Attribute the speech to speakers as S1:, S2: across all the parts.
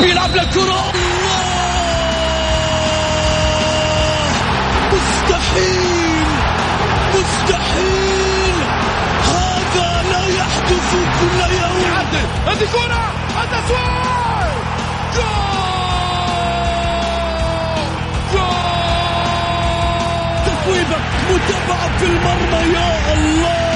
S1: بيلعب للكرة مستحيل. مستحيل. هذا لا يحدث كل يوم
S2: هذه كرة. التسويق جول جول
S1: تصويبة متابعة في المرمى يا الله.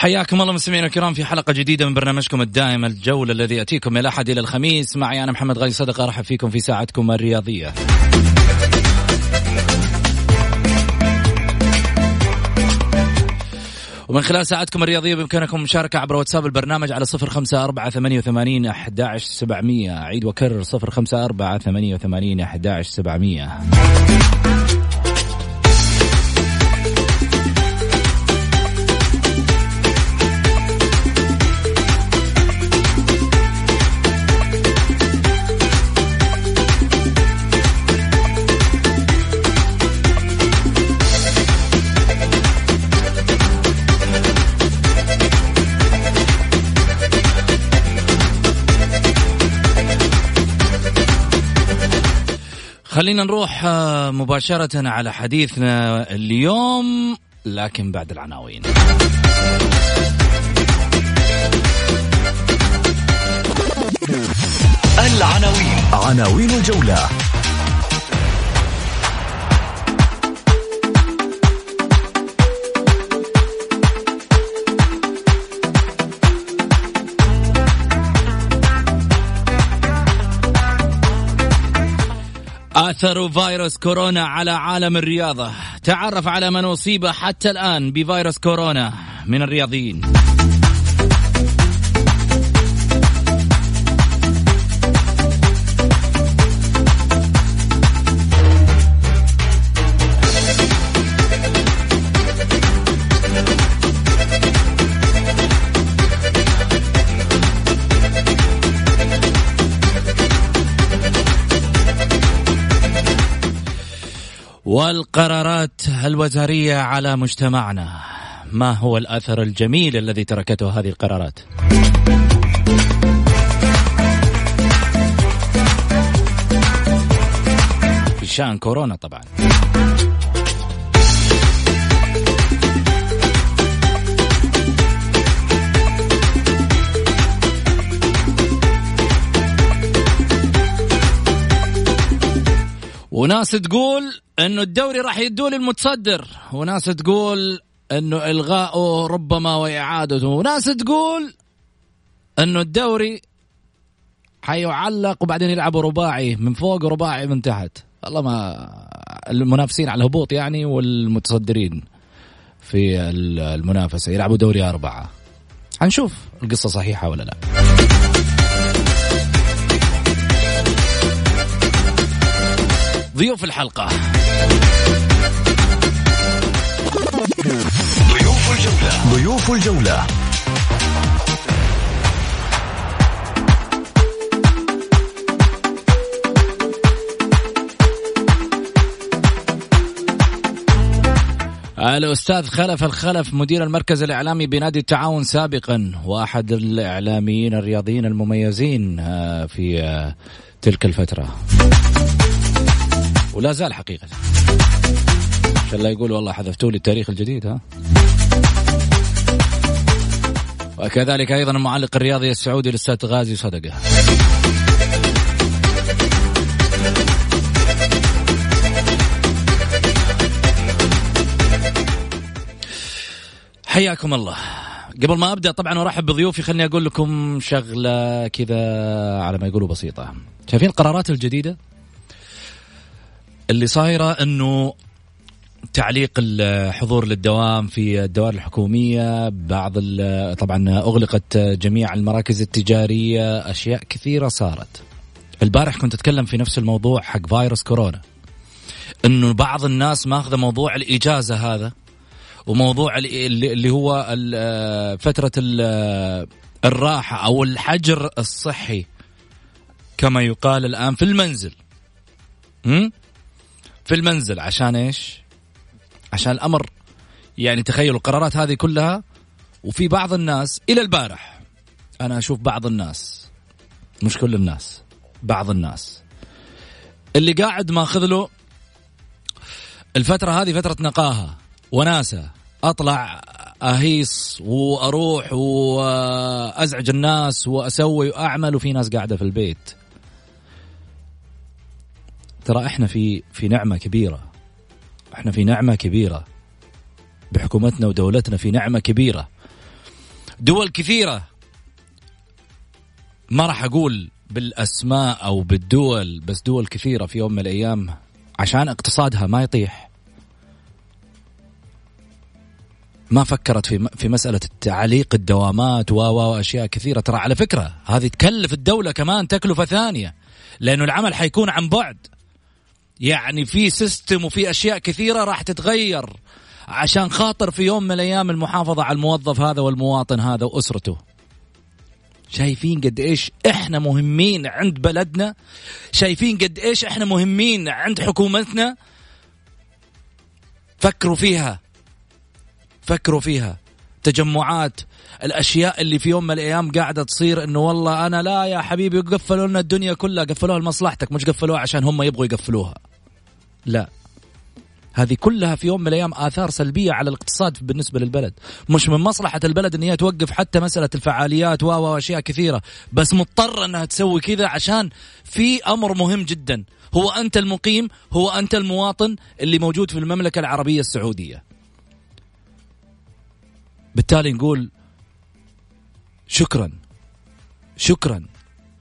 S3: حياكم الله مستمعينا الكرام في حلقة جديدة من برنامجكم الدائم الجولة الذي يأتيكم من الأحد إلى الخميس. معي أنا محمد غازي صدقة أرحب فيكم في ساعتكم الرياضية. ومن خلال ساعتكم الرياضية بإمكانكم المشاركة عبر واتساب البرنامج على صفر خمسة أربعة ثمانية وثمانين أحداش سبعمية أعيد وكرر صفر خمسة أربعة ثمانية وثمانين أحداش سبعمية. خلينا نروح آه، مباشرة على حديثنا اليوم لكن بعد العناوين.
S4: العناوين. عناوين الجولة.
S3: أثر فيروس كورونا على عالم الرياضة. تعرف على من أصيب حتى الآن بفيروس كورونا من الرياضيين. والقرارات الوزارية على مجتمعنا. ما هو الأثر الجميل الذي تركته هذه القرارات؟ في شأن كورونا طبعا. وناس تقول إنه الدوري راح يدوه للمتصدر وناس تقول إنه إلغاؤه ربما وإعادته وناس تقول إنه الدوري حيعلق وبعدين يلعبوا رباعي من فوق ورباعي من تحت. والله ما المنافسين على الهبوط يعني والمتصدرين في المنافسة يلعبوا دوري أربعة. حنشوف القصة صحيحة ولا لا. ضيوف الحلقة.
S4: ضيوف الجولة. ضيوف الجولة.
S3: الأستاذ خلف الخلف مدير المركز الإعلامي بنادي التعاون سابقا وأحد الإعلاميين الرياضيين المميزين آه، في آه، تلك الفترة. ولا زال حقيقة. عشان لا يقول والله حذفتوا لي التاريخ الجديد ها؟ وكذلك أيضا المعلق الرياضي السعودي الأستاذ غازي صدقة. حياكم الله. قبل ما أبدأ طبعا أرحب بضيوفي خليني أقول لكم شغلة كذا على ما يقولوا بسيطة. شايفين القرارات الجديدة؟ اللي صايرة إنه تعليق الحضور للدوام في الدوائر الحكومية بعض طبعا أغلقت جميع المراكز التجارية أشياء كثيرة صارت. البارح كنت أتكلم في نفس الموضوع حق فيروس كورونا. أنه بعض الناس ماخذة موضوع الإجازة هذا وموضوع اللي هو فترة الراحة أو الحجر الصحي كما يقال الآن في المنزل. في المنزل عشان إيش؟ عشان الأمر. يعني تخيلوا القرارات هذه كلها وفي بعض الناس إلى البارح أنا أشوف بعض الناس مش كل الناس بعض الناس. اللي قاعد ماخذ له الفترة هذه فترة نقاهة وناسة. أطلع أهيص وأروح وأزعج الناس وأسوي وأعمل وفي ناس قاعدة في البيت. ترى إحنا في في نعمة كبيرة. إحنا في نعمة كبيرة. بحكومتنا ودولتنا في نعمة كبيرة. دول كثيرة. ما راح أقول بالأسماء أو بالدول بس دول كثيرة في يوم من الأيام عشان اقتصادها ما يطيح. ما فكرت في في مسألة تعليق الدوامات و واشياء كثيرة. ترى على فكرة هذه تكلف الدولة كمان تكلفة ثانية لأنه العمل حيكون عن بعد. يعني في سيستم وفي أشياء كثيرة راح تتغير عشان خاطر في يوم من الأيام المحافظة على الموظف هذا والمواطن هذا وأسرته. شايفين قد إيش إحنا مهمين عند بلدنا؟ شايفين قد إيش إحنا مهمين عند حكومتنا؟ فكروا فيها. فكروا فيها. تجمعات الأشياء اللي في يوم من الأيام قاعدة تصير إنه والله أنا لا يا حبيبي قفلوا لنا الدنيا كلها قفلوها لمصلحتك مش قفلوها عشان هم يبغوا يقفلوها. لا. هذه كلها في يوم من الأيام آثار سلبية على الاقتصاد بالنسبة للبلد. مش من مصلحة البلد إن هي توقف حتى مسألة الفعاليات وأشياء كثيرة. بس مضطره إنها تسوي كذا عشان في أمر مهم جدا. هو أنت المقيم هو أنت المواطن اللي موجود في المملكة العربية السعودية. بالتالي نقول شكرا. شكرا.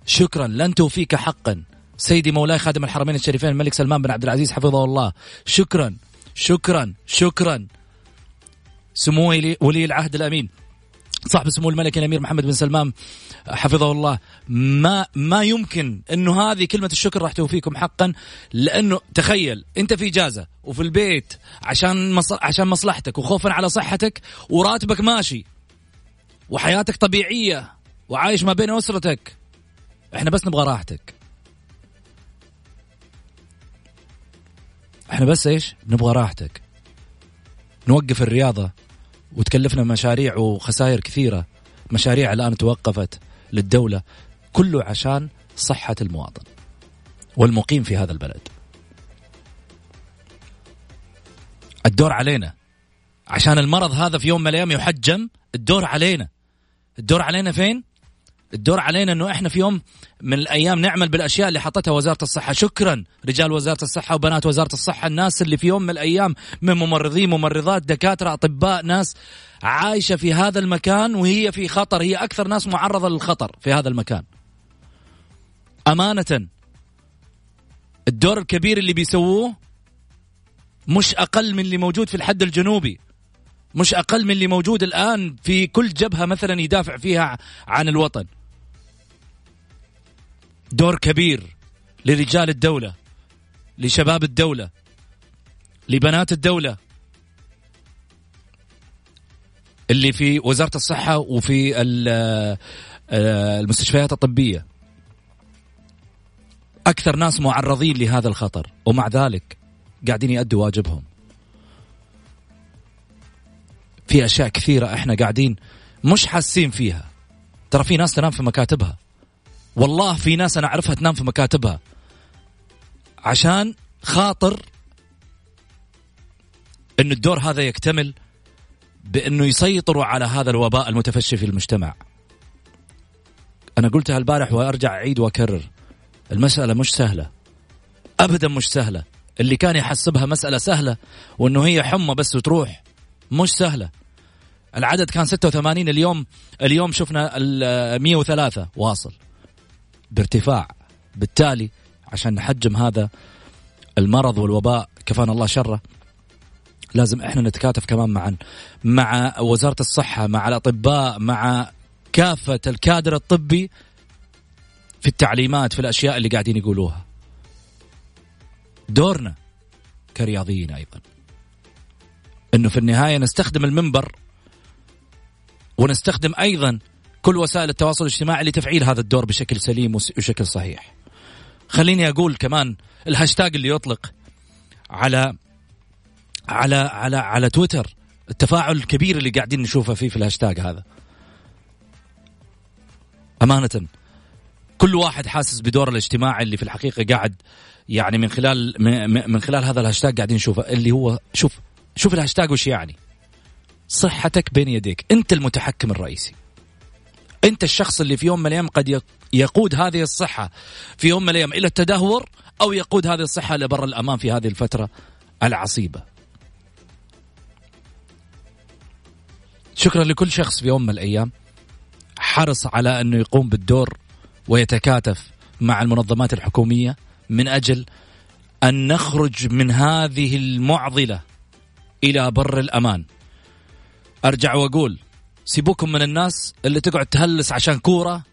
S3: شكرا. لن توفيك حقا. سيدي مولاي خادم الحرمين الشريفين الملك سلمان بن عبد العزيز حفظه الله. شكرا شكرا شكرا. سمو ولي العهد الأمين. صاحب سمو الملك الأمير محمد بن سلمان حفظه الله. ما ما يمكن انه هذه كلمة الشكر راح توفيكم حقا لأنه تخيل أنت في إجازة وفي البيت عشان. عشان مصلحتك وخوفا على صحتك وراتبك ماشي وحياتك طبيعية وعايش ما بين أسرتك. إحنا بس نبغى راحتك. إحنا بس إيش؟ نبغى راحتك. نوقف الرياضة وتكلفنا مشاريع وخسائر كثيرة. مشاريع الآن توقفت للدولة كله عشان صحة المواطن والمقيم في هذا البلد. الدور علينا. عشان المرض هذا في يوم من الأيام يحجم الدور علينا. الدور علينا فين؟ الدور علينا إنه إحنا في يوم من الأيام نعمل بالأشياء اللي حطتها وزارة الصحة. شكرا رجال وزارة الصحة وبنات وزارة الصحة الناس اللي في يوم من الأيام من ممرضين ممرضات دكاترة أطباء ناس عايشة في هذا المكان وهي في خطر هي أكثر ناس معرضة للخطر في هذا المكان. أمانة الدور الكبير اللي بيسووه مش أقل من اللي موجود في الحد الجنوبي مش أقل من اللي موجود الآن في كل جبهة مثلا يدافع فيها عن الوطن. دور كبير لرجال الدولة لشباب الدولة لبنات الدولة. اللي في وزارة الصحة وفي آه، المستشفيات الطبية. أكثر ناس معرضين لهذا الخطر ومع ذلك قاعدين يأدوا واجبهم. في أشياء كثيرة إحنا قاعدين مش حاسين فيها. ترى في ناس تنام في مكاتبها. والله في ناس أنا أعرفها تنام في مكاتبها. عشان خاطر ان الدور هذا يكتمل بإنه يسيطروا على هذا الوباء المتفشي في المجتمع. أنا قلتها البارح وأرجع أعيد وأكرر المسألة مش سهلة ابدا مش سهلة. اللي كان يحسبها مسألة سهلة وإنه هي حمى بس وتروح مش سهلة. العدد كان 86 اليوم اليوم شفنا ال 103 واصل. بارتفاع. بالتالي عشان نحجم هذا المرض والوباء كفانا الله شره لازم إحنا نتكاتف كمان مع مع وزارة الصحة مع الأطباء مع كافة الكادر الطبي في التعليمات في الأشياء اللي قاعدين يقولوها. دورنا كرياضيين أيضا. إنه في النهاية نستخدم المنبر ونستخدم أيضا كل وسائل التواصل الاجتماعي لتفعيل هذا الدور بشكل سليم وشكل صحيح. خليني أقول كمان الهاشتاج اللي يطلق على على على على تويتر التفاعل الكبير اللي قاعدين نشوفه فيه في الهاشتاج هذا. أمانة كل واحد حاسس بدور الاجتماعي اللي في الحقيقة قاعد يعني من خلال من خلال هذا الهاشتاج قاعدين نشوفه اللي هو شوف شوف الهاشتاج وش يعني صحتك بين يديك أنت المتحكم الرئيسي أنت الشخص اللي في يوم من الأيام قد يقود هذه الصحة في يوم من الأيام إلى التدهور أو يقود هذه الصحة لبر الأمان في هذه الفترة العصيبة شكرا لكل شخص في يوم من الأيام حرص على أنه يقوم بالدور ويتكاتف مع المنظمات الحكومية من أجل أن نخرج من هذه المعضلة إلى بر الأمان. أرجع وأقول سيبوكم من الناس اللي تقعد تهلس عشان كورة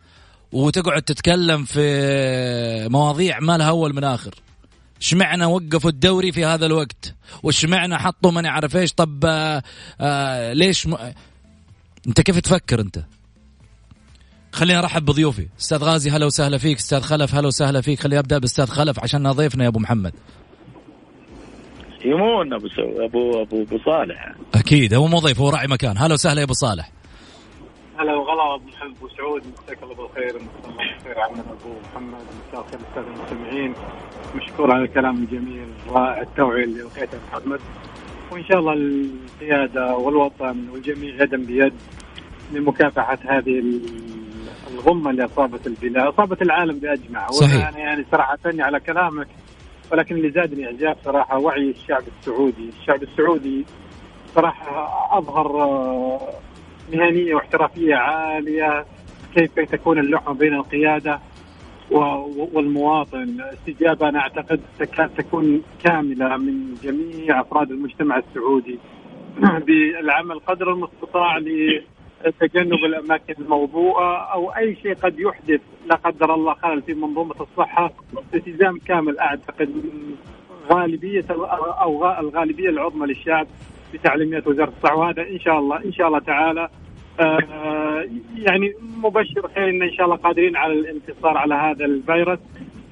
S3: وتقعد تتكلم في مواضيع ما لها أول من آخر. اشمعنا وقفوا الدوري في هذا الوقت؟ واشمعنا حطوا ما نعرف إيش؟ طب آه آه ليش م... أنت كيف تفكر أنت؟ خليني أرحب بضيوفي. أستاذ غازي هلا وسهلا فيك. أستاذ خلف هلا وسهلا فيك. خليني أبدأ بأستاذ خلف عشان ضيفنا يا أبو محمد.
S5: يمون أبو سو... أبو أبو أبو صالح.
S3: أكيد هو مو ضيف هو راعي مكان. هلا وسهلا يا أبو صالح.
S6: هلا وغلا ابو محمد أبو سعود مساك الله بالخير مساك الله بالخير. على أبو محمد مساك الخير أستاذ المستمعين مشكور على الكلام الجميل رائع التوعية اللي ألقيتها محمد. وإن شاء الله القيادة والوطن والجميع يدا بيد لمكافحة هذه الغمة اللي أصابت البلاد أصابت العالم بأجمع.
S3: صحيح.
S6: وأنا يعني صراحة على كلامك ولكن اللي زادني إعجاب صراحة وعي الشعب السعودي، الشعب السعودي صراحة أظهر مهنية واحترافية عالية كيف تكون اللحمه بين القيادة والمواطن. استجابة أنا أعتقد تكاد تكون كاملة من جميع أفراد المجتمع السعودي. بالعمل قدر المستطاع تجنب الأماكن الموضوعة أو أي شيء قد يحدث لا قدر الله خلل في منظومة الصحة. التزام كامل أعتقد غالبية أو الغالبية العظمى للشعب. بتعليمات وزارة الصحة وهذا إن شاء الله إن شاء الله تعالى آه يعني مبشر خير إن ان شاء الله قادرين على الانتصار على هذا الفيروس.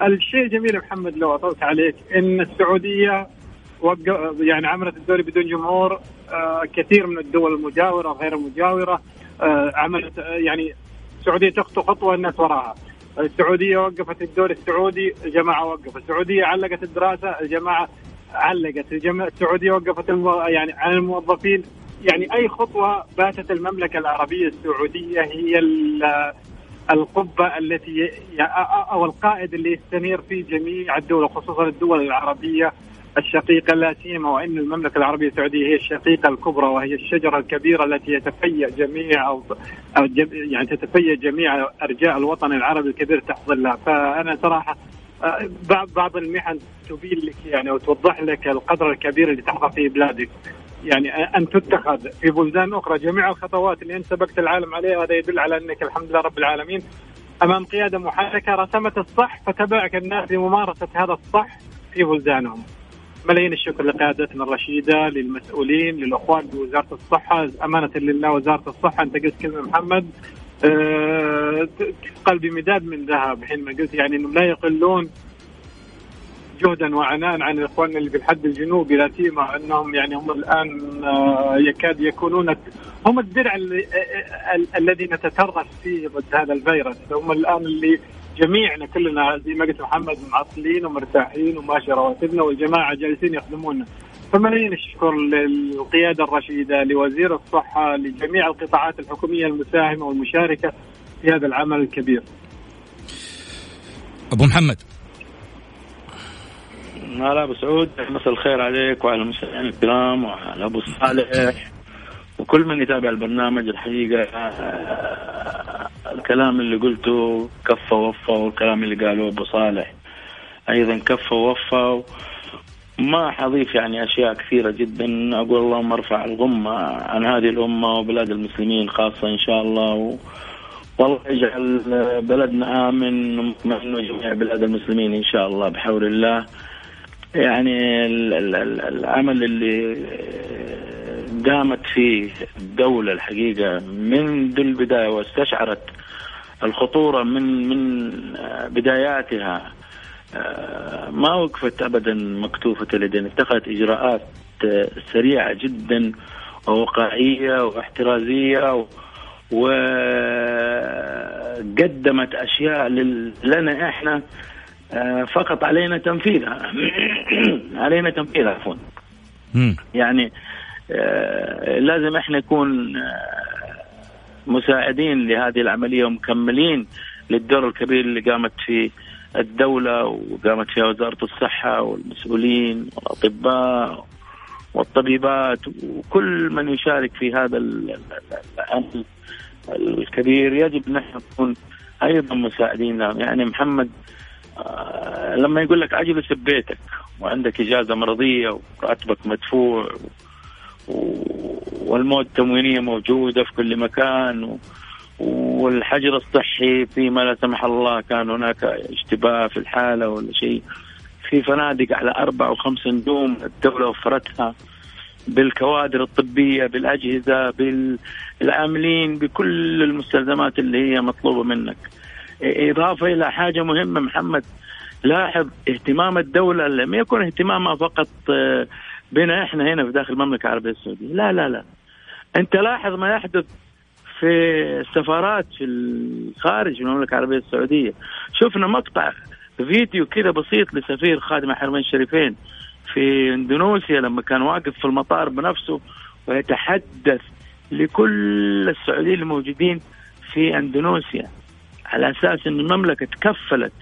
S6: الشيء الجميل محمد لو أطلت عليك إن السعودية يعني عملت الدوري بدون جمهور آه كثير من الدول المجاورة وغير المجاوره آه، عملت يعني السعودية تخطو خطوة الناس وراها السعودية وقفت الدوري السعودي الجماعه وقفت السعودية علقت الدراسة الجماعة علقت السعودية وقفت المو... يعني عن الموظفين. يعني أي خطوة باتت المملكة العربية السعودية هي القبة التي أو القائد اللي يستنير في جميع الدول خصوصا الدول العربية الشقيقة لا سيما وأن المملكة العربية السعودية هي الشقيقة الكبرى وهي الشجرة الكبيرة التي يتفيأ جميع أو يعني تتفيأ جميع أرجاء الوطن العربي الكبير تحت ظلها. فأنا صراحة آه، بعض المحن تبين لك يعني أو توضح لك القدر الكبير اللي تحظى فيه بلادك يعني أن تتخذ في بلدان أخرى جميع الخطوات اللي أنت سبقت العالم عليها هذا يدل على أنك الحمد لله رب العالمين أمام قيادة محركة رسمت الصح فتبعك الناس لممارسه هذا الصح في بلدانهم. ملايين الشكر لقيادتنا الرشيدة للمسؤولين للأخوان بوزارة الصحة أمانة لله وزارة الصحة أنت قلت كلمة محمد أه قلبي مداد من ذهب حينما قلت يعني إنهم لا يقلون جهدا وعناء عن إخواننا اللي في الحد الجنوبي لا سيما أنهم يعني هم الآن آه، يكاد يكونون هم الدرع الذي نتترس فيه ضد هذا الفيروس. هم الآن اللي جميعنا كلنا زي ما قلت محمد معطلين ومرتاحين وماشي رواتبنا والجماعة جالسين يخدمونا. فملايين الشكر للقيادة الرشيدة لوزير الصحة لجميع القطاعات الحكومية المساهمة والمشاركة في هذا العمل الكبير.
S3: أبو محمد.
S5: هلا أبو سعود مساء الخير عليك وعلى المستمعين الكرام وعلى أبو صالح. وكل كل من يتابع البرنامج الحقيقة الكلام اللي قلته كفى ووفى والكلام اللي قالوه أبو صالح. أيضا كفى ووفى ما حضيف يعني أشياء كثيرة جدا. أقول اللهم ارفع الغمة عن هذه الأمة وبلاد المسلمين خاصة إن شاء الله. و... والله يجعل بلدنا آمن ومطمئن وجميع بلاد المسلمين إن شاء الله بحول الله. يعني ال- ال- ال- العمل اللي قامت فيه الدولة الحقيقة منذ البداية واستشعرت الخطورة من من بداياتها ما وقفت ابدا مكتوفة اليدين اتخذت إجراءات آه، سريعة جدا وواقعية واحترازية و- وقدمت أشياء لنا إحنا آه، فقط علينا تنفيذها. علينا تنفيذها عفوا. يعني آه، لازم إحنا نكون آه، مساعدين لهذه العملية ومكملين للدور الكبير اللي قامت فيه الدولة وقامت فيها وزارة الصحة والمسؤولين والأطباء والطبيبات وكل من يشارك في هذا ال- ال- العمل الكبير يجب إحنا نكون أيضا مساعدين. لهم يعني محمد آه، لما يقول لك أجلس ببيتك وعندك إجازة مرضية وراتبك مدفوع والمواد التموينية موجودة في كل مكان و- والحجر الصحي فيما لا سمح الله كان هناك اشتباه في الحالة ولا شيء. في فنادق على أربع وخمس نجوم الدولة وفرتها بالكوادر الطبية بالأجهزة بالعاملين بكل المستلزمات اللي هي مطلوبة منك. إضافة إلى حاجة مهمة محمد لاحظ اهتمام الدولة لم يكن اهتمامها فقط آه، بنا إحنا هنا في داخل المملكة العربية السعودية. لا لا لا. أنت لاحظ ما يحدث في السفارات في الخارج من المملكة العربية السعودية شفنا مقطع فيديو كذا بسيط لسفير خادم الحرمين الشريفين في إندونيسيا لما كان واقف في المطار بنفسه ويتحدث لكل السعوديين الموجودين في إندونيسيا على أساس إن المملكة تكفلت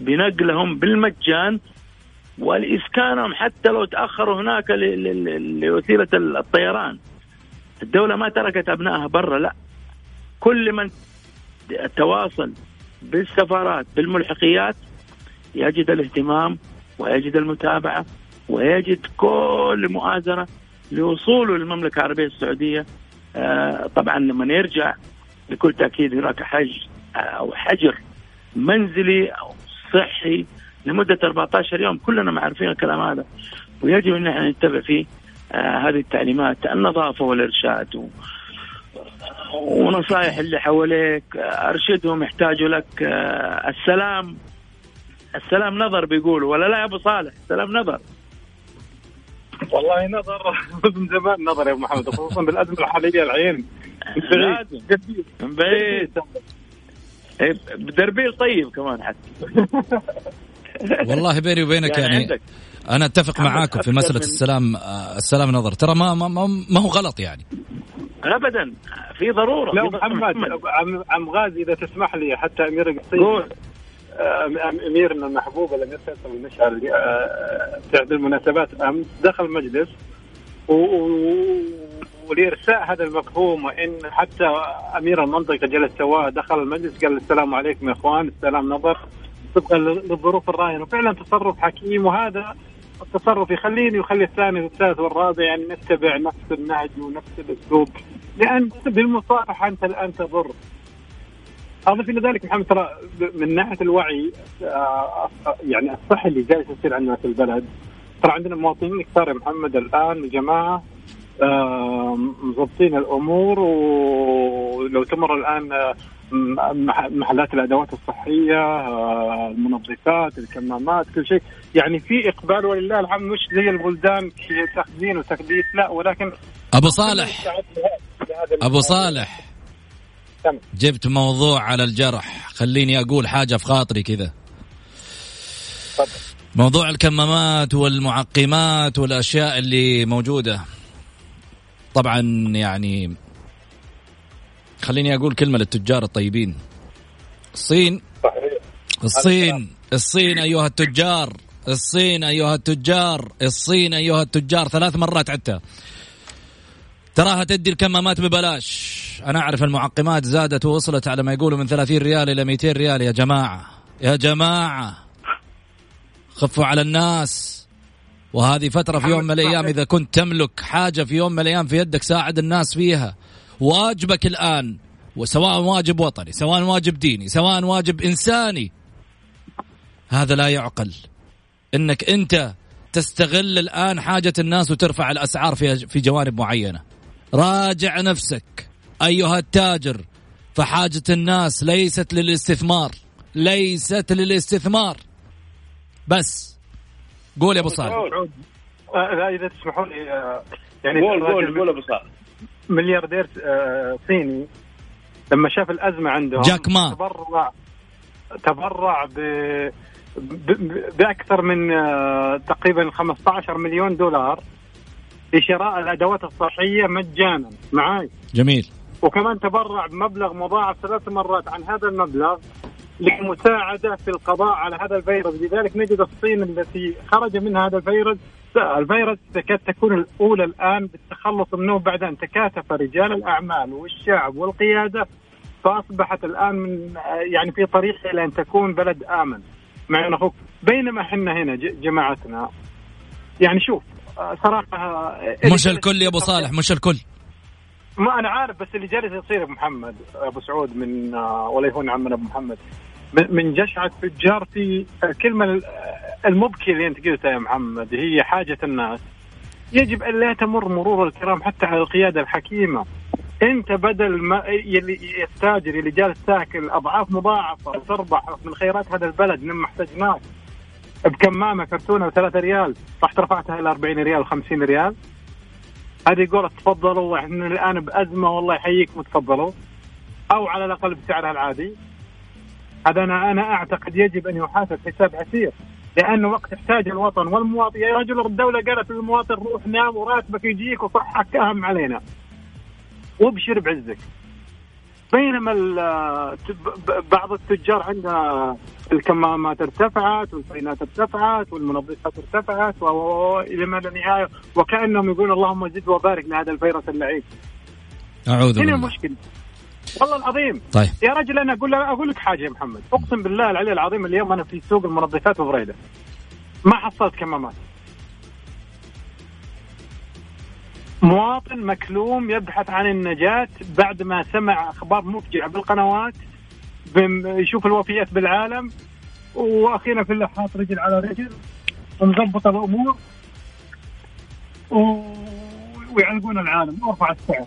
S5: بنقلهم بالمجان والإسكانهم حتى لو تأخروا هناك لوسيلة الطيران. الدولة ما تركت أبنائها برا لا. كل من تواصل بالسفارات بالملحقيات يجد الاهتمام ويجد المتابعة ويجد كل مؤازرة لوصوله للمملكة العربية السعودية آه، طبعا لما يرجع بكل تأكيد هناك حج أو حجر منزلي أو صحي لمدة 14 يوم كلنا ما عارفين الكلام هذا ويجب أن إحنا نتبع فيه آه هذه التعليمات النظافة والإرشاد. ونصائح اللي حواليك أرشدهم يحتاجوا لك آه السلام. السلام نظر بيقولوا ولا لا يا أبو صالح؟ السلام نظر.
S6: والله نظر. من زمان نظر يا أبو محمد خصوصا بالأزمة الحالية العين. من بعيد.
S5: من بعيد. إيه، بدربيل طيب كمان حتى.
S3: والله بيني وبينك
S5: يعني
S3: يعني,
S5: عندك.
S3: أنا
S5: أتفق
S3: معاكم في مسألة
S5: من-
S3: السلام آه، السلام نظر. ترى ما ما, ما, ما هو غلط يعني.
S5: ابدا. في ضرورة ضرورة.
S6: محمد عم, غازي إذا تسمح لي حتى أمير القصيم.
S5: قول.
S6: آه، أم- أميرنا المحبوب الامير فيصل المشعل اللي في المناسبات امس دخل مجلس و- و- ولإرساء هذا المفهوم وإن حتى أمير المنطقة جلس سواه دخل المجلس قال السلام عليكم يا إخوان السلام نظر. طبقا للظروف الراهنه وفعلا تصرف حكيم وهذا التصرف يخليني ويخلي الثاني والثالث والرابع يعني نتبع نفس النهج ونفس الأسلوب. لأن بالمصافحه أنت الآن تضر. أضف إلى ذلك محمد ترى من ناحية الوعي آه، يعني الصحي اللي جالس يصير عندنا في البلد. ترى عندنا مواطنين كثار يا محمد الآن جماعة آه، مضبطين الأمور ولو تمر الآن آه، محلات الأدوات الصحية آه، المنظفات الكمامات كل شيء. يعني في إقبال ولله الحمد مش زي البلدان في تخزين وتكديس لا ولكن
S3: أبو صالح. أبو صالح. جبت موضوع على الجرح. خليني أقول حاجة في خاطري كذا. موضوع الكمامات والمعقمات والأشياء اللي موجودة. طبعا يعني خليني أقول كلمة للتجار الطيبين. الصين الصين الصين أيها التجار. الصين أيها التجار. الصين أيها التجار. ثلاث مرات عدتها. تراها تدي الكمامات ببلاش. أنا أعرف المعقمات زادت ووصلت على ما يقولوا من 30 ريال إلى 200 ريال. يا جماعة يا جماعة. خفوا على الناس. وهذه فترة في يوم من الأيام إذا كنت تملك حاجة في يوم من الأيام في يدك ساعد الناس فيها. واجبك الآن وسواء واجب وطني سواء واجب ديني سواء واجب إنساني هذا لا يعقل. إنك أنت تستغل الآن حاجة الناس وترفع الأسعار في في جوانب معينة. راجع نفسك أيها التاجر فحاجة الناس ليست للاستثمار ليست للاستثمار. بس قول يا أبو صالح.
S6: آه، إذا تسمحوا لي آه،
S5: يعني قول قول قول أبو صالح.
S6: ملياردير آه، صيني. لما شاف الأزمة عندهم
S3: جاك ما
S6: تبرع تبرع ب بأكثر من تقريبا 15 مليون دولار لشراء الأدوات الصحية مجانا. معاي؟
S3: جميل.
S6: وكمان تبرع بمبلغ مضاعف ثلاث مرات عن هذا المبلغ للمساعدة في القضاء على هذا الفيروس. لذلك نجد الصين التي خرج منها هذا الفيروس الفيروس تكاد تكون الأولى الآن بالتخلص منه بعد أن تكاتف رجال الأعمال والشعب والقيادة فأصبحت الآن من يعني في طريق إلى أن تكون بلد آمن. مع أخوك بينما إحنا هنا جماعتنا يعني شوف صراحة
S3: مش الكل يا أبو صالح مش الكل.
S6: ما أنا عارف بس اللي جالس يصير ابو محمد أبو سعود من ولا يهون عمنا أبو محمد من جشعة تجار في الكلمة المبكي اللي انت قلتها يا محمد هي حاجة الناس. يجب أن لا تمر مرور الكرام حتى على القيادة الحكيمة. انت بدل ما يلي التاجر اللي جالس تاكل أضعاف مضاعفة وتربح من خيرات هذا البلد من محتاجناك. بكمامة كرتونة بثلاثة ريال رحت رفعتها إلى 40 ريال و50 ريال. هذه يقول تفضلوا إحنا الآن بأزمة والله يحييكم تفضلوا أو على الأقل بسعرها العادي. هذا أنا أنا أعتقد يجب أن يحاسب حساب عسير لأنه وقت احتاج الوطن والمواطن يا رجل الدولة قالت للمواطن روح نام وراتبك يجيك وصحك أهم علينا وابشر بعزك بينما بعض التجار عندها الكمامات ارتفعت والفينات ارتفعت والمنظفات ارتفعت والى ما لا نهاية وكأنهم يقولون اللهم زد وبارك لهذا الفيروس اللعين.
S3: أعوذ بالله.
S6: هنا المشكلة. والله العظيم.
S3: طيب.
S6: يا رجل أنا أقول أقول لك حاجة يا محمد. أقسم بالله العلي العظيم اليوم أنا في سوق المنظفات وبريدة. ما حصلت كمامات. مواطن مكلوم يبحث عن النجاة بعد ما سمع أخبار مفجعة بالقنوات يشوف الوفيات بالعالم وأخيرا في اللي حاط رجل على رجل ومظبط الأمور و... ويعلقون العالم. وارفع السعر.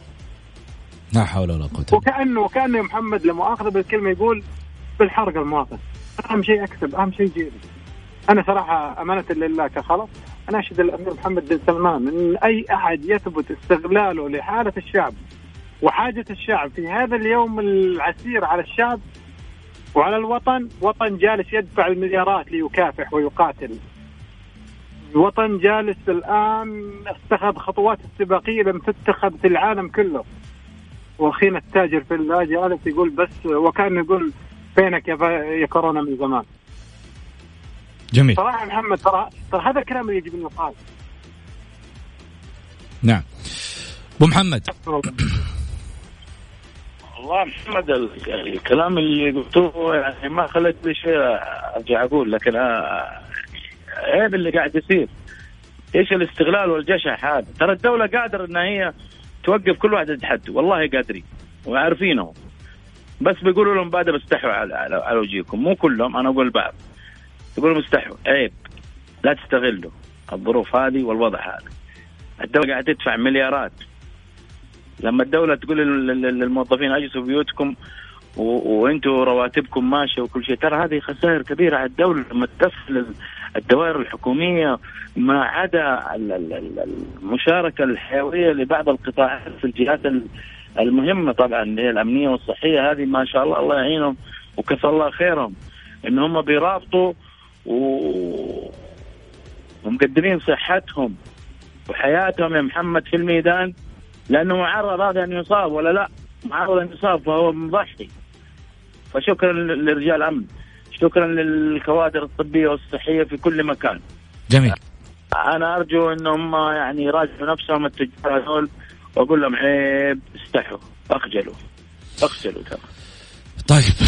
S3: لا حول ولا قوة
S6: وكانه وكانه محمد لمؤاخذه بالكلمة يقول بالحرق المواطن. أهم شيء اكسب أهم شيء جيبي أنا صراحة أمانة لله كخلق اناشد الأمير محمد بن سلمان إن أي أحد يثبت استغلاله لحالة الشعب وحاجة الشعب في هذا اليوم العسير على الشعب وعلى الوطن وطن جالس يدفع المليارات ليكافح ويقاتل. الوطن جالس الآن اتخذ خطوات استباقية لم تتخذ في العالم كله. واخينا التاجر في الله جالس يقول بس وكان يقول فينك يا, يا كورونا من زمان.
S3: جميل.
S6: صراحة محمد ترى ترى هذا الكلام اللي يجب ان يقال
S3: نعم. أبو محمد.
S5: والله محمد الكلام اللي قلتوه يعني ما خليت لي شيء أرجع أقول لكن آه، عيب اللي قاعد يصير. إيش الاستغلال والجشع هذا؟ ترى الدولة قادرة إن هي توقف كل واحد عند والله قادرين وعارفينه. بس بيقولوا لهم بعد بستحوا على, على, على وجهكم. مو كلهم أنا أقول بعض. يقولوا مستحوا عيب. لا تستغلوا الظروف هذه والوضع هذا. الدولة قاعدة تدفع مليارات. لما الدولة تقول للموظفين اجلسوا بيوتكم وأنتم رواتبكم ماشية وكل شيء ترى هذه خسائر كبيرة على الدولة لما تدخل الدوائر الحكومية ما عدا المشاركة الحيوية لبعض القطاعات في الجهات المهمة. طبعا اللي هي الأمنية والصحية هذه ما شاء الله الله يعينهم وكفى الله خيرهم إن هم بيرابطوا و... ومقدمين صحتهم وحياتهم يا محمد في الميدان لأنه معرض هذا أن يصاب ولا لا؟ معرض أن يصاب فهو مضحي. فشكرا لرجال الأمن. شكرا للكوادر الطبية والصحية في كل مكان.
S3: جميل.
S5: أنا أرجو إنهم يعني يراجعوا نفسهم التجار هذول وأقول لهم عيب استحوا أخجلوا. أخجلوا ترى.
S3: طيب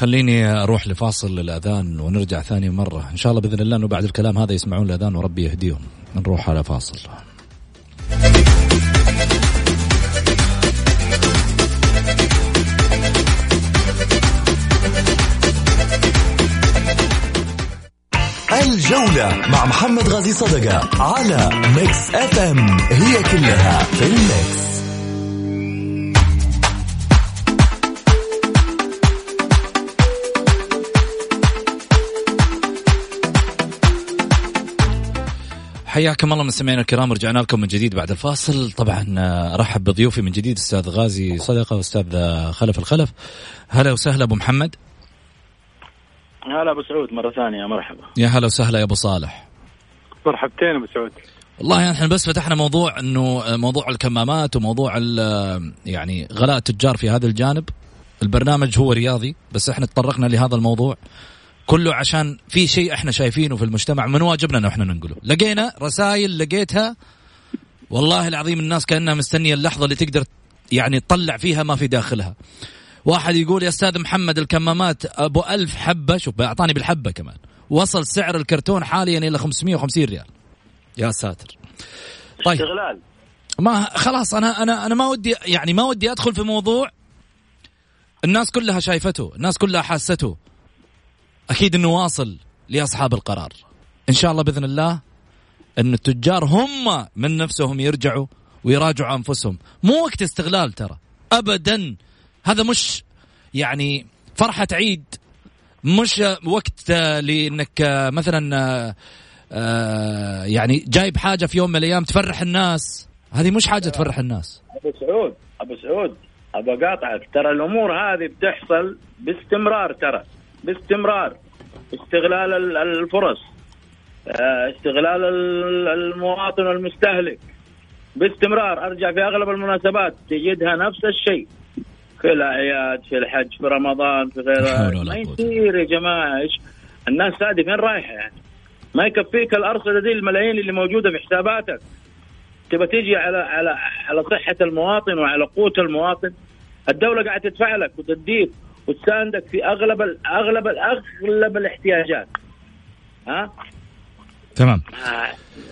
S3: خليني أروح لفاصل الأذان ونرجع ثاني مرة. إن شاء الله بإذن الله إنه بعد الكلام هذا يسمعون الأذان وربي يهديهم. نروح على فاصل.
S4: الجولة مع محمد غازي صدقة على Mix FM it's all in the mix.
S3: حياكم الله مستمعينا الكرام رجعنا لكم من جديد بعد الفاصل. طبعا آه، ارحب بضيوفي من جديد أستاذ غازي صدقة وأستاذ آه، خلف الخلف. هلا وسهلا أبو محمد.
S5: هلا أبو سعود مرة ثانية مرحبا.
S3: يا هلا وسهلا يا أبو صالح.
S6: مرحبتين أبو سعود.
S3: والله إحنا بس فتحنا موضوع إنه موضوع الكمامات وموضوع ال- يعني غلاء التجار في هذا الجانب. البرنامج هو رياضي بس إحنا تطرقنا لهذا الموضوع كله عشان في شيء إحنا شايفينه في المجتمع من واجبنا انه إحنا ننقله. لقينا رسائل لقيتها والله العظيم الناس كأنها مستنية اللحظة اللي تقدر يعني تطلع فيها ما في داخلها. واحد يقول يا أستاذ محمد الكمامات أبو ألف حبة. شوف أعطاني بالحبة كمان. وصل سعر الكرتون حاليا إلى 550 ريال. يا ساتر. طيب.
S5: استغلال.
S3: ما خلاص أنا أنا أنا ما ودي يعني ما ودي أدخل في موضوع الناس كلها شايفته الناس كلها حاسته. أكيد إنه واصل لأصحاب القرار. إن شاء الله بإذن الله إن التجار هم من نفسهم يرجعوا ويراجعوا أنفسهم. مو وقت استغلال ترى. ابدا هذا مش يعني فرحة عيد مش وقت آه، لإنك آه، مثلا آه، يعني جايب حاجة في يوم من الأيام تفرح الناس. هذه مش حاجة تفرح الناس.
S5: أبو سعود أبو سعود ابى اقاطعك ترى الأمور هذه بتحصل باستمرار ترى باستمرار. استغلال ال- الفرص استغلال ال- المواطن والمستهلك باستمرار. أرجع في أغلب المناسبات تجدها نفس الشيء. في الاعياد في الحج في رمضان في
S3: ولا
S5: ما. يصير يا جماعة إيش؟ الناس هذه فين رايحة يعني؟ ما يكفيك الأرصدة دي الملايين اللي موجودة في حساباتك. تبى تيجي على على على صحة المواطن وعلى قوت المواطن؟ الدولة قاعدة تدفع لك وتديك وتساندك في أغلب ال أغلب ال أغلب الاحتياجات. ها؟
S3: تمام.
S5: آه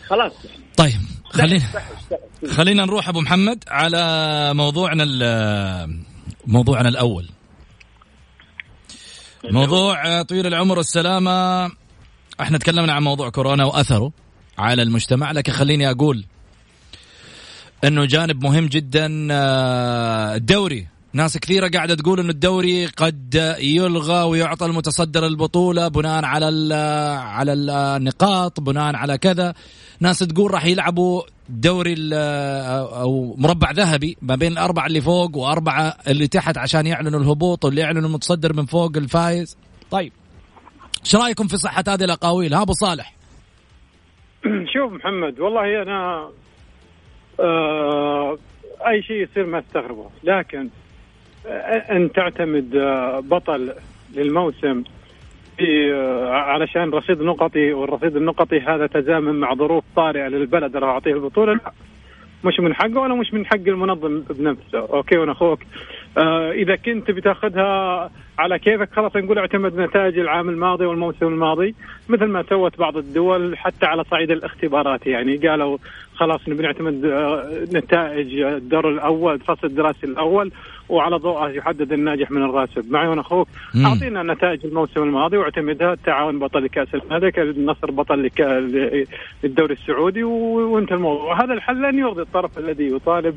S5: خلاص.
S3: طيب خلينا خلينا نروح أبو محمد على موضوعنا موضوعنا الأول. موضوع طويل العمر والسلامة. إحنا تكلمنا عن موضوع كورونا وأثره على المجتمع لكن خليني أقول إنه جانب مهم جدا آه، الدوري. ناس كثيرة قاعدة تقول إنه الدوري قد يلغى ويعطى المتصدر البطولة بناء على ال على النقاط بناء على كذا. ناس تقول راح يلعبوا دوري أو مربع ذهبي ما بين الأربعة اللي فوق وأربعة اللي تحت عشان يعلنوا الهبوط واللي يعلنوا المتصدر من فوق الفايز طيب إيش رأيكم في صحة هذه الأقاويل؟ ها أبو صالح.
S6: شوف محمد والله أنا آه أي شيء يصير ما استغربه لكن آه ان تعتمد آه بطل للموسم علشان رصيد نقطي والرصيد النقطي هذا تزامن مع ظروف طارئة للبلد راح أعطيه البطولة. لا مش من حقه ولا مش من حق المنظم بنفسه. okay وأنا أخوك. آه إذا كنت بتاخذها على كيفك خلاص نقول اعتمد نتائج العام الماضي والموسم الماضي مثل ما سوت بعض الدول حتى على صعيد الاختبارات يعني قالوا خلاص نبي نعتمد آه، نتائج الدور الأول الفصل الدراسي الأول وعلى ضوءها يحدد الناجح من الراسب معي وأنا
S3: أخوك.
S6: أعطينا نتائج الموسم الماضي واعتمدها التعاون بطل لكأس الملك النصر بطل. للدوري السعودي و- وانتهى الموضوع هذا الحل لن يرضي الطرف الذي يطالب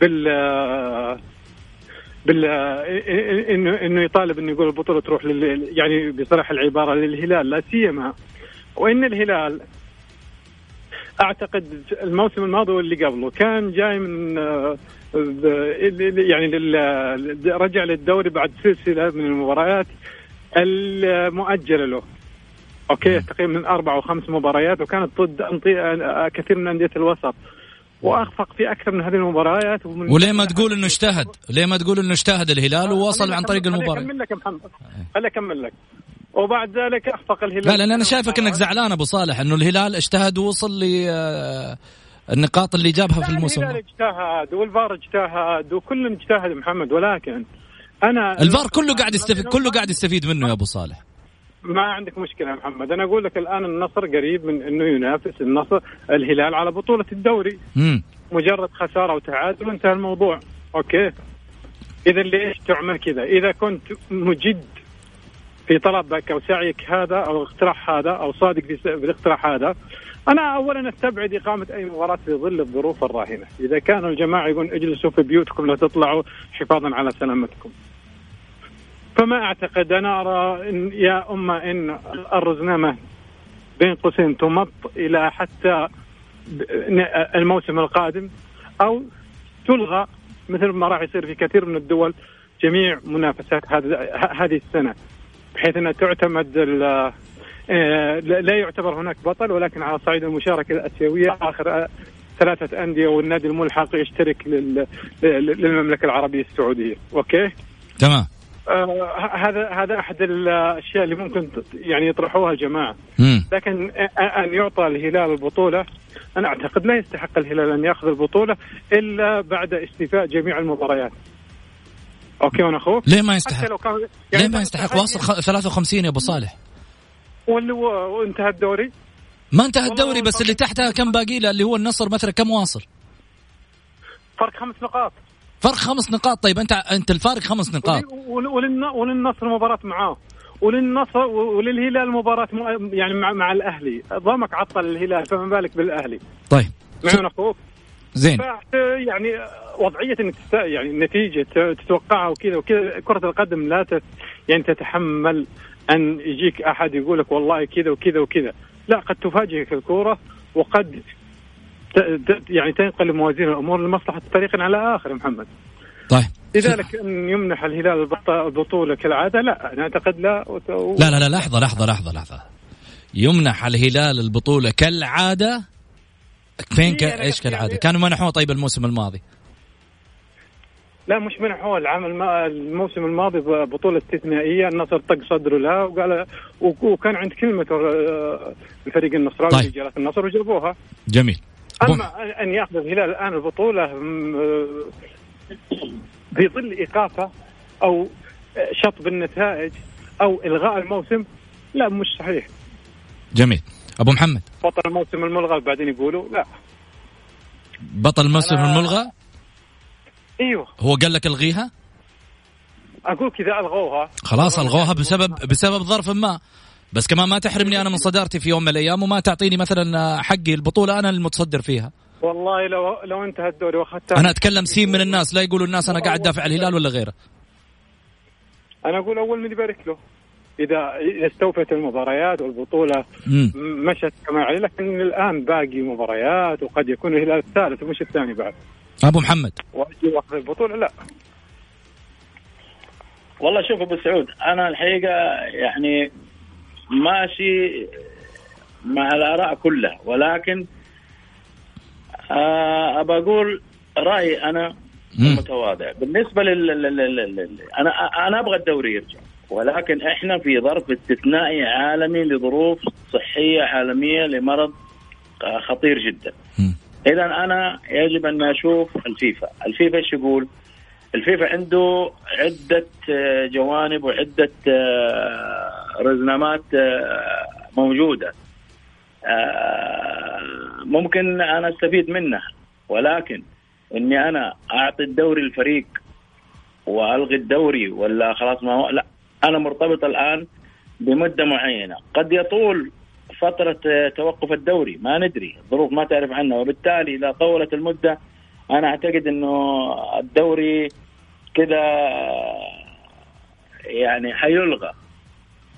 S6: بال بال إنه إنه يطالب إنه يقول البطولة تروح لل... يعني بصراحة العبارة للهلال لا سيما. وإن الهلال أعتقد الموسم الماضي واللي قبله كان جاي من آه، يعني رجع للدوري بعد سلسلة من المباريات المؤجلة له. أوكي تقريبا من أربع أو خمس مباريات وكانت ضد أنطي- كثير من أندية الوسط. وأخفق في أكثر من هذه المباريات ومن
S3: وليه ما تقول إنه اجتهد؟ ليه ما تقول إنه اجتهد الهلال ووصل
S6: خليني
S3: عن طريق المباراه
S6: خليني أكمل لك يا محمد. خليني أكمل لك. وبعد ذلك أخفق الهلال.
S3: لا لأن أنا شايفك إنك زعلان أبو صالح إنه الهلال اجتهد ووصل ل النقاط اللي جابها في الموسم.
S6: الهلال اجتهد والفار اجتهد وكل اجتهد محمد ولكن أنا
S3: الفار كله قاعد يستفيد كله قاعد يستفيد منه يا أبو صالح.
S6: ما عندك مشكلة يا محمد. أنا أقول لك الآن النصر قريب من إنه ينافس النصر الهلال على بطولة الدوري.
S3: امم
S6: مجرد خسارة وتعادل وانتهى الموضوع. أوكي؟ إذا ليش تعمل كذا؟ إذا كنت مجد في طلبك أو سعيك هذا أو اقتراح هذا أو صادق في في الاقتراح هذا أنا اولا أستبعد إقامة أي مباراة في ظل الظروف الراهنة. إذا كانوا الجماعة يقولون اجلسوا في بيوتكم لا تطلعوا حفاظا على سلامتكم. فما أعتقد أنا أرى إن يا اما إن الرزنامه بين قوسين تمط إلى حتى الموسم القادم أو تلغى مثل ما راح يصير في كثير من الدول جميع منافسات هذه السنة بحيث أنها تعتمد آه، لا يعتبر هناك بطل ولكن على صعيد المشاركة الأسيوية آخر ثلاثة أندية والنادي الملحق يشترك لل- لل- للمملكة العربية السعودية، أوكي؟
S3: تمام
S6: آه هذا هذا أحد الأشياء اللي ممكن يعني يطرحوها الجماعه،
S3: امم
S6: لكن أن يعطى الهلال البطولة أنا أعتقد لا يستحق الهلال أن يأخذ البطولة إلا بعد استيفاء جميع المباريات. أوكي وأنا أخوك؟
S3: ليه ما
S6: حتى
S3: يستحق
S6: لو كان
S3: ليه ما يستحق؟ وأصل خ- 53 يا أبو صالح.
S6: واللي وانتهى الدوري؟
S3: ما انتهى الدوري بس اللي تحتها كم باقي له اللي هو النصر مثلا كم واصل؟
S6: فرق خمس نقاط.
S3: فرق خمس نقاط. طيب أنت أنت الفارق خمس نقاط.
S6: ول- وللن- وللنصر مباراة معاه. وللنصر وللهلال مباراة م- يعني مع, مع الأهلي. ضمك عطل الهلال فما بالك بالأهلي.
S3: طيب.
S6: معون أخوك.
S3: زين.
S6: يعني وضعية إنك. يعني النتيجة ت- تتوقعها وكذا وكذا. كرة القدم لا تت... يعني تتحمل أن يجيك أحد يقول لك والله كذا وكذا وكذا. لا قد تفاجئك الكورة وقد. يعني تنقلب موازين الأمور لمصلحة فريق على آخر محمد
S3: طيب
S6: لذلك إن يمنح الهلال البط- البطولة كالعادة لا أنا أعتقد لا وت-.
S3: لا لا لا لحظة لحظة لحظة لحظة يمنح الهلال البطولة كالعادة فين ك...
S6: أنا
S3: إيش؟
S6: يعني-
S3: كانوا منحوه طيب الموسم الماضي
S6: لا مش منحوه العام الم... الموسم الماضي ب- بطولة استثنائية النصر طق صدره لها وقال. وكان عند كلمة آه، الفريق النصراوي
S3: طيب.
S6: رجالات النصر وجابوها
S3: جميل
S6: أما أن يأخذ الهلال الآن البطولة في ظل إيقافه أو شطب النتائج أو إلغاء الموسم لا مش صحيح.
S3: جميل. أبو محمد.
S6: بطل الموسم الملغى بعدين يقولوا لا.
S3: بطل الموسم
S6: أنا-
S3: الملغى؟
S6: أيوه.
S3: هو قال لك ألغيها؟
S6: أقول كذا ألغوها.
S3: خلاص ألغوها. بسبب بسبب ظرف ما. بس كمان ما تحرمني أنا من صدارتي في يوم من الأيام وما تعطيني مثلا حقي البطولة أنا المتصدر فيها.
S6: والله لو لو انتهى الدوري وأخذتها.
S3: أنا أتكلم سين من الناس لا يقولوا الناس أنا قاعد دافع عن الهلال ولا غيره.
S6: أنا أقول أول من يبارك له. إذا اذا استوفت المباريات والبطولة
S3: مم.
S6: مشت كما عليه لكن الآن باقي مباريات وقد يكون الهلال الثالث ومش الثاني بعد.
S3: أبو محمد.
S6: وأجي وأخذ البطولة؟ لا.
S5: والله شوف أبو سعود أنا الحقيقة يعني ماشي مع الآراء كلها ولكن آه أبى أقول رأيي
S3: أنا.
S5: متواضع بالنسبة لل... أنا أنا أبغى الدوري يرجع ولكن إحنا في ظرف استثنائي عالمي لظروف صحية عالمية لمرض آه، خطير جدا. اذا أنا يجب أن أشوف الفيفا الفيفا إيش يقول الفيفا عنده عدة آه، جوانب وعدة آه، رزنامات آه، موجودة. آه، ممكن أنا أستفيد منها ولكن إني أنا أعطي الدوري الفريق وألغي الدوري ولا خلاص ما هو لا. أنا مرتبط الآن بمدة معينة. قد يطول فترة آه، توقف الدوري ما ندري الظروف ما تعرف عنها. وبالتالي إذا طولت المدة أنا أعتقد إنه الدوري آه، يعني حيلغى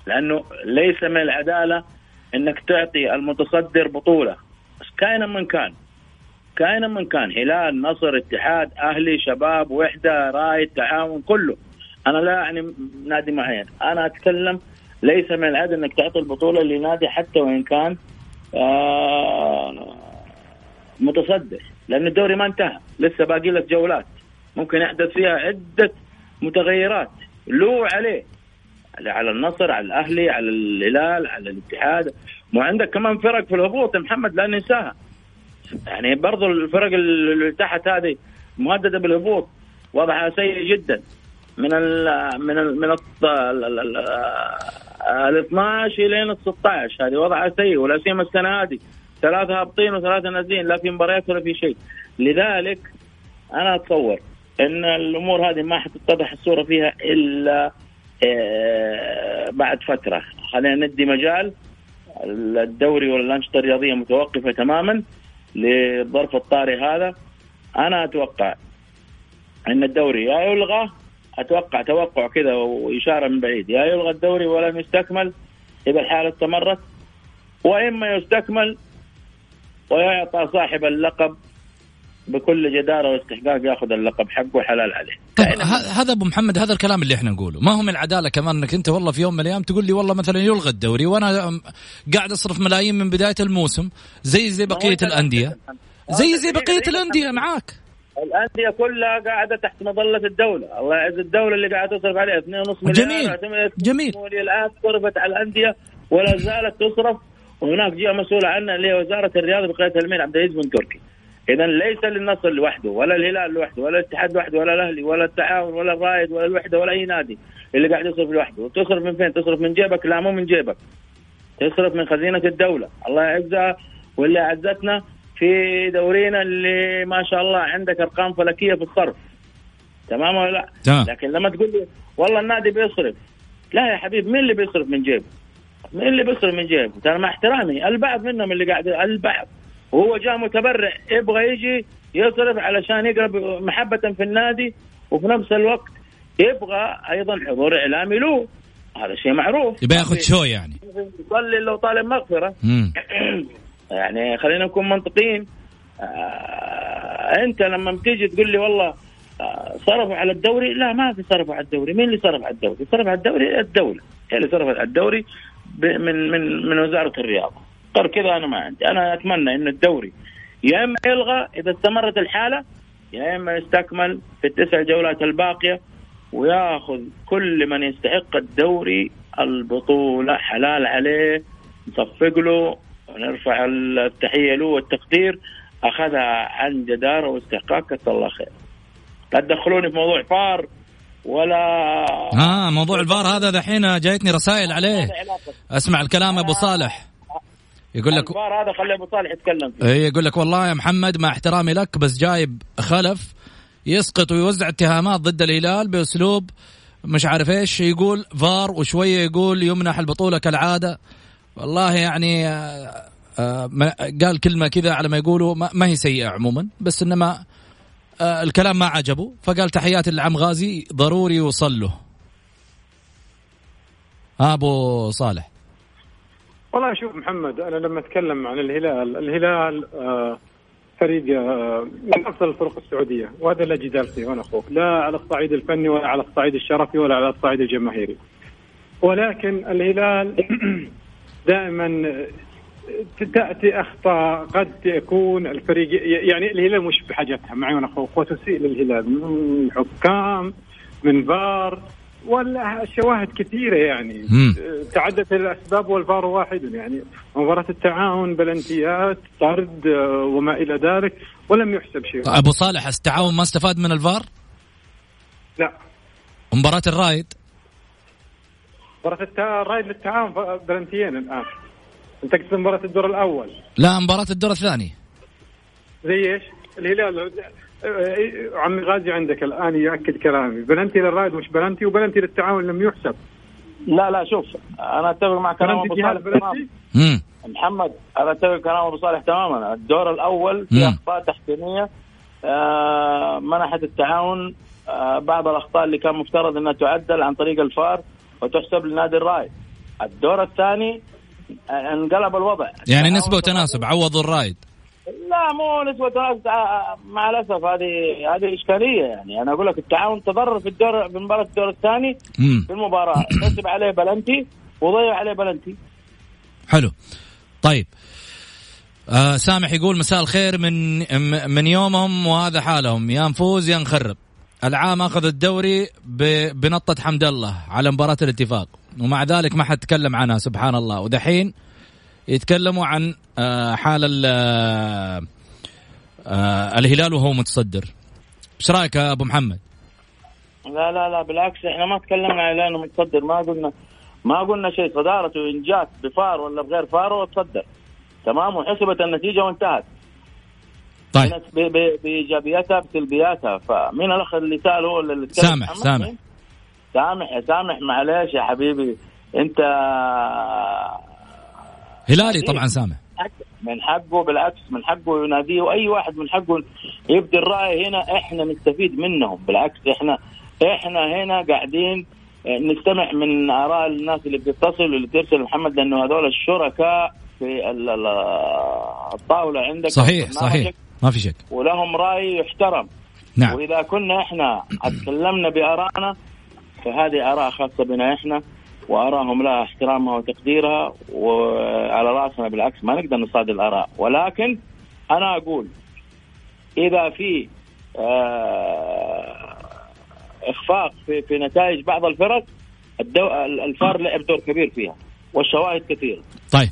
S5: لأنه ليس من العدالة إنك تعطي المتصدر بطولة. كائنا من كان كائنا من كان. هلال نصر اتحاد أهلي شباب وحدة رايد تعاون كله. أنا لا يعني نادي معين أنا أتكلم ليس من العدل إنك تعطي البطولة لنادي حتى وإن كان آه متصدر لأن الدوري ما انتهى. لسه باقي لك جولات. ممكن يحدث فيها عدة متغيرات. له عليه على النصر على الأهلي على الهلال على الاتحاد. وعندك كمان فرق في الهبوط محمد لا ننساها. يعني برضو الفرق اللي تحت هذه مهددة بالهبوط وضعها سيء جدا. من ال من ال من ال 12 إلى ال 16 هذه وضعها سيء ولا سيما السنة هذه. ثلاثة هابطين وثلاثة نازلين لا في مباريات ولا في شيء. لذلك أنا أتصور إن الأمور هذه ما حتتضح الصورة فيها إلا آه، بعد فترة. خلينا ندي مجال. الدوري والأنشطة الرياضية متوقفة تماما للظرف الطارئ هذا. أنا أتوقع إن الدوري يا يلغى أتوقع توقع كذا وإشارة من بعيد. يا يلغى الدوري ولم يستكمل إذا الحالة استمرت وإما يستكمل ويعطى صاحب اللقب بكل جدارة واستحقاق ياخذ اللقب حقه حلال عليه.
S3: طيب هذا أبو محمد هذا الكلام اللي إحنا نقوله، ما هو من العدالة كمان إنك أنت والله في يوم من الأيام تقول لي والله مثلا يلغى الدوري وأنا قاعد أصرف ملايين من بداية الموسم زي زي بقية الأندية. زي زي بقية الأندية معاك.
S5: الأندية كلها قاعدة تحت مظلة الدولة، الله يعز الدولة اللي قاعدة تصرف عليها 2.5
S3: مليار جميل جميل.
S5: الآن صرفت على الأندية ولا زالت تصرف. وهناك جهة مسؤولة عنها اللي هي وزارة الرياضة بقيادة الامير عبد العزيز بن تركي. اذا ليس للنصر لوحده ولا الهلال لوحده ولا الاتحاد لوحده ولا الأهلي ولا التعاون ولا الرائد ولا الوحدة ولا أي نادي اللي قاعد يصرف لوحده، تصرف من فين؟ تصرف من جيبك؟ لا مو من جيبك. تصرف من خزينة الدولة، الله يعزها واللي أعزتنا في دورينا اللي ما شاء الله عندك أرقام فلكية في الصرف. تمام ولا لا؟
S3: تمام.
S5: لكن لما تقول لي والله النادي بيصرف لا يا حبيبي مين اللي بيصرف من جيبه؟ مين اللي بيصرف من جيبه؟ ترى مع احترامي البعض منهم اللي قاعد البعض وهو جاء متبرع يبغى يجي يصرف علشان يقرب محبة في النادي وفي نفس الوقت يبغى أيضا حضور إعلامي له. هذا شيء معروف.
S3: يبغى ياخذ شو يعني؟
S5: يصلي لو طالب مغفرة. يعني خلينا نكون منطقيين. آه أنت لما بتيجي تقول لي والله آه صرفوا على الدوري لا ما في صرفوا على الدوري. مين اللي صرف على الدوري؟ صرف على الدوري الدولة. هي اللي صرفت على الدوري من من من وزارة الرياضة. غير كذا أنا ما عندي. أنا أتمنى إنه الدوري يا إما يلغى إذا استمرت الحالة يا إما يستكمل في التسع جولات الباقية وياخذ كل من يستحق الدوري البطولة حلال عليه نصفق له ونرفع التحية له والتقدير أخذها عن جداره واستحقاق كثر الله خير. لا تدخلوني في موضوع فار ولا
S3: آه موضوع الفار هذا دحين جايتني رسائل عليه. أسمع الكلام أبو صالح. يقول لك
S5: هذا خلي أبو صالح يتكلم
S3: فيه. اي يقول لك والله يا محمد مع احترامي لك بس جايب خلف يسقط ويوزع اتهامات ضد الهلال بأسلوب مش عارف إيش يقول فار وشوية يقول يمنح البطولة كالعادة. والله يعني آه آه قال كلمة كذا على ما يقولوا ما هي سيئة عموما بس إنما آه الكلام ما عجبه فقال تحياتي للعم غازي ضروري يوصل له. أبو صالح.
S6: والله شوف محمد أنا لما أتكلم عن الهلال الهلال آه فريق آه من أفضل الفرق السعودية وهذا لا جدال فيه وأنا أخوك لا على الصعيد الفني ولا على الصعيد الشرفي ولا على الصعيد الجماهيري. ولكن الهلال دائما تأتي أخطاء قد تكون الفريق يعني الهلال مش بحاجتها معي وأنا أخوك وتسيء للهلال من حكام من فار. ولا الشواهد كثيرة يعني.
S3: مم.
S6: تعدت الأسباب والفار واحد يعني. مباراة التعاون بلنتيات طرد وما إلى ذلك ولم يحسب شيء.
S3: أبو صالح التعاون ما استفاد من الفار؟
S6: لا.
S3: مباراة الرايد
S6: مباراة الرايد للتعاون بلنتيين الآن. أنت قصد مباراة الدور الأول.
S3: لا مباراة الدور الثاني.
S6: زي إيش؟ الهلال. عمي غازي عندك الآن يأكد كلامي. بلنتي للرايد مش بلنتي وبلنتي للتعاون لم يحسب.
S5: لا لا شوف أنا أتفق مع كلام أبو صالح تماما محمد أنا أتفق كلام أبو صالح تماما. الدور الأول في اخطاء تحكيمية آه منحت التعاون آه بعض الأخطاء اللي كان مفترض أنها تعدل عن طريق الفار وتحسب لنادي الرايد الدور الثاني انقلب الوضع.
S3: يعني نسبة وتناسب عوضوا الرايد
S5: لا مو نسبة تناسب مع الأسف هذه هذه إشكالية يعني. أنا أقول لك التعاون تضرر في الدور في مباراة الدور الثاني في المباراة. نسب عليه بلنتي وضيع عليه بلنتي.
S3: حلو. طيب. آه سامح يقول مساء الخير من من يومهم وهذا حالهم. يا نفوز يا نخرب. العام أخذ الدوري بنطة حمد الله على مباراة الاتفاق. ومع ذلك ما حد تكلم عنها سبحان الله. ودحين يتكلموا عن حال آه الهلال وهو متصدر. إيش رأيك يا أبو محمد؟
S5: لا لا لا بالعكس إحنا ما تكلمنا عن إنه متصدر. ما قلنا ما قلنا شيء. صدارته إن جات بفار ولا بغير فار هو تصدر. تمام؟ وحسبت النتيجة وانتهت.
S3: طيب.
S5: بإيجابياتها بسلبياتها. فمين الأخ اللي سال هو اللي؟
S3: سامح، سامح.
S5: سامح. يا سامح معلش يا حبيبي. أنت
S3: هلالي طبعا سامع
S5: حق من حقه بالعكس من حقه يناديه وأي واحد من حقه يبدي الرأي هنا إحنا نستفيد منهم. بالعكس إحنا إحنا هنا قاعدين نستمع من آراء الناس اللي بتتصل واللي ترسل محمد لأنه هذول الشركاء في ال- ال- الطاولة عندك.
S3: صحيح صحيح. ما في شك.
S5: ولهم رأي يحترم.
S3: نعم.
S5: وإذا كنا إحنا تكلمنا بارائنا فهذه آراء خاصة بنا إحنا. وارائهم لها احترامها وتقديرها وعلى رأسنا بالعكس ما نقدر نصادر الآراء. ولكن أنا أقول إذا في آه، إخفاق في, في نتائج بعض الفرق. الفار لعب دور كبير فيها والشواهد كثيرة.
S3: طيب.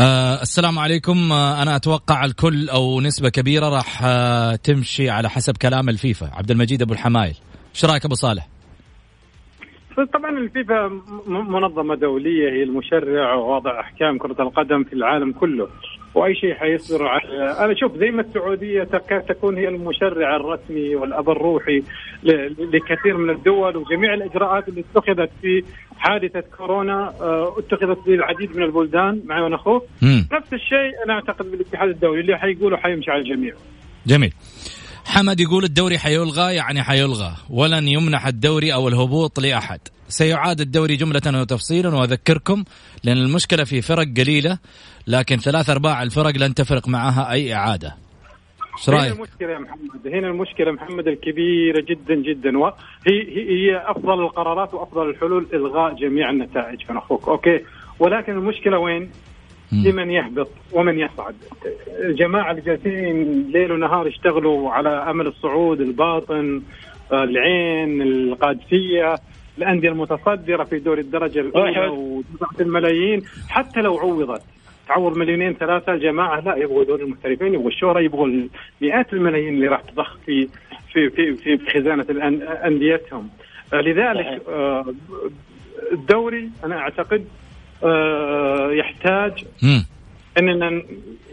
S3: آه السلام عليكم. آه أنا أتوقع الكل أو نسبة كبيرة راح آه تمشي على حسب كلام الفيفا. عبد المجيد أبو الحمايل. إيش رأيك أبو صالح؟
S6: طبعا الفيفا منظمة دولية هي المشرع ووضع أحكام كرة القدم في العالم كله وأي شيء حيصدر على أنا شوف زي ما السعودية تكاد تكون هي المشرع الرسمي والأب الروحي لكثير من الدول وجميع الإجراءات اللي اتخذت في حادثة كورونا آه، اتخذت في العديد من البلدان معي وأنا أخوه.
S3: مم.
S6: نفس الشيء أنا أعتقد بالاتحاد الدولي اللي حيقوله حيمشي على الجميع.
S3: جميل. حمد يقول الدوري حيلغى يعني حيلغى. ولن يمنح الدوري أو الهبوط لأحد. سيعاد الدوري جملة وتفصيلا وأذكركم لأن المشكلة في فرق قليلة لكن ثلاث أرباع الفرق لن تفرق معها أي إعادة. إيش
S6: هنا
S3: رأيك؟
S6: المشكلة يا محمد. هنا المشكلة محمد الكبيرة جدا جدا. وهي هي هي أفضل القرارات وأفضل الحلول إلغاء جميع النتائج. من أخوك. أوكي. ولكن المشكلة وين؟ لمن يهبط ومن يصعد. الجماعه اللي جالسين ليل ونهار يشتغلوا على أمل الصعود الباطن العين القادسية الأندية المتصدرة في دوري الدرجة الأولى
S5: أحد.
S6: ودفعت الملايين. حتى لو عوضت تعوض مليونين ثلاثة الجماعه لا يبغوا دوري المحترفين يبغوا الشهرة يبغوا مئات الملايين اللي راح تضخ في في في في أنديتهم. آه، لذلك آه، الدوري أنا أعتقد آه، يحتاج
S3: مم.
S6: اننا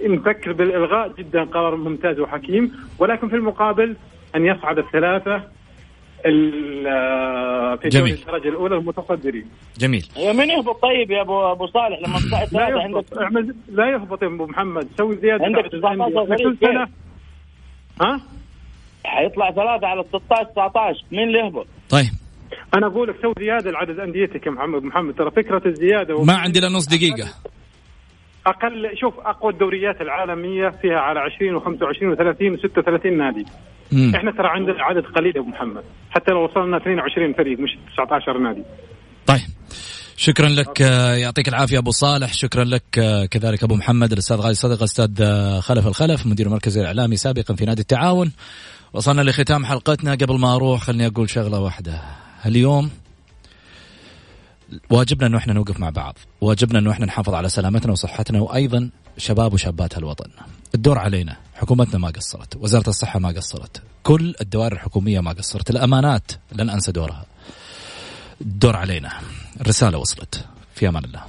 S6: نفكر بالإلغاء. جدا قرار ممتاز وحكيم. ولكن في المقابل أن يصعد الثلاثة ال- آه، في
S3: جميل.
S6: الدرجة الأولى المتصدرين.
S3: جميل.
S5: من يهبط طيب يا ابو أبو صالح؟ لما تطلع
S6: لا
S5: الثلاثه عندك
S6: يهبط. اعمل لا يهبط يا أبو محمد. سوي زيادة
S5: عندك
S6: عدد الأندية.
S5: 19
S6: إحنا كل سنه ها؟
S5: حيطلع ثلاثة على 16 19 مين اللي يهبط؟
S3: طيب.
S6: أنا أقول لك سوي زيادة لعدد أنديتك يا محمد. محمد ترى فكرة الزيادة
S3: ما عندي إلا نص دقيقة.
S6: أقل شوف أقوى الدوريات العالمية فيها على 20 و25 و30 و36 نادي.
S3: مم.
S6: إحنا ترى عندنا عدد قليل يا أبو محمد. حتى لو وصلنا 22 فريق مش 19 نادي.
S3: طيب. شكرا لك آه، يعطيك العافية أبو صالح. شكرا لك آه، كذلك أبو محمد الأستاذ غالي صدقه أستاذ آه، خلف الخلف مدير المركز الإعلامي سابقا في نادي التعاون. وصلنا لختام حلقتنا. قبل ما أروح خليني أقول شغلة واحدة. اليوم واجبنا إنه إحنا نوقف مع بعض. واجبنا إنه إحنا نحافظ على سلامتنا وصحتنا وأيضا شباب وشابات هالوطن. الدور علينا. حكومتنا ما قصرت. وزارة الصحة ما قصرت. كل الدوائر الحكومية ما قصرت. الأمانات لن أنسى دورها. الدور علينا. الرسالة وصلت. في أمان الله.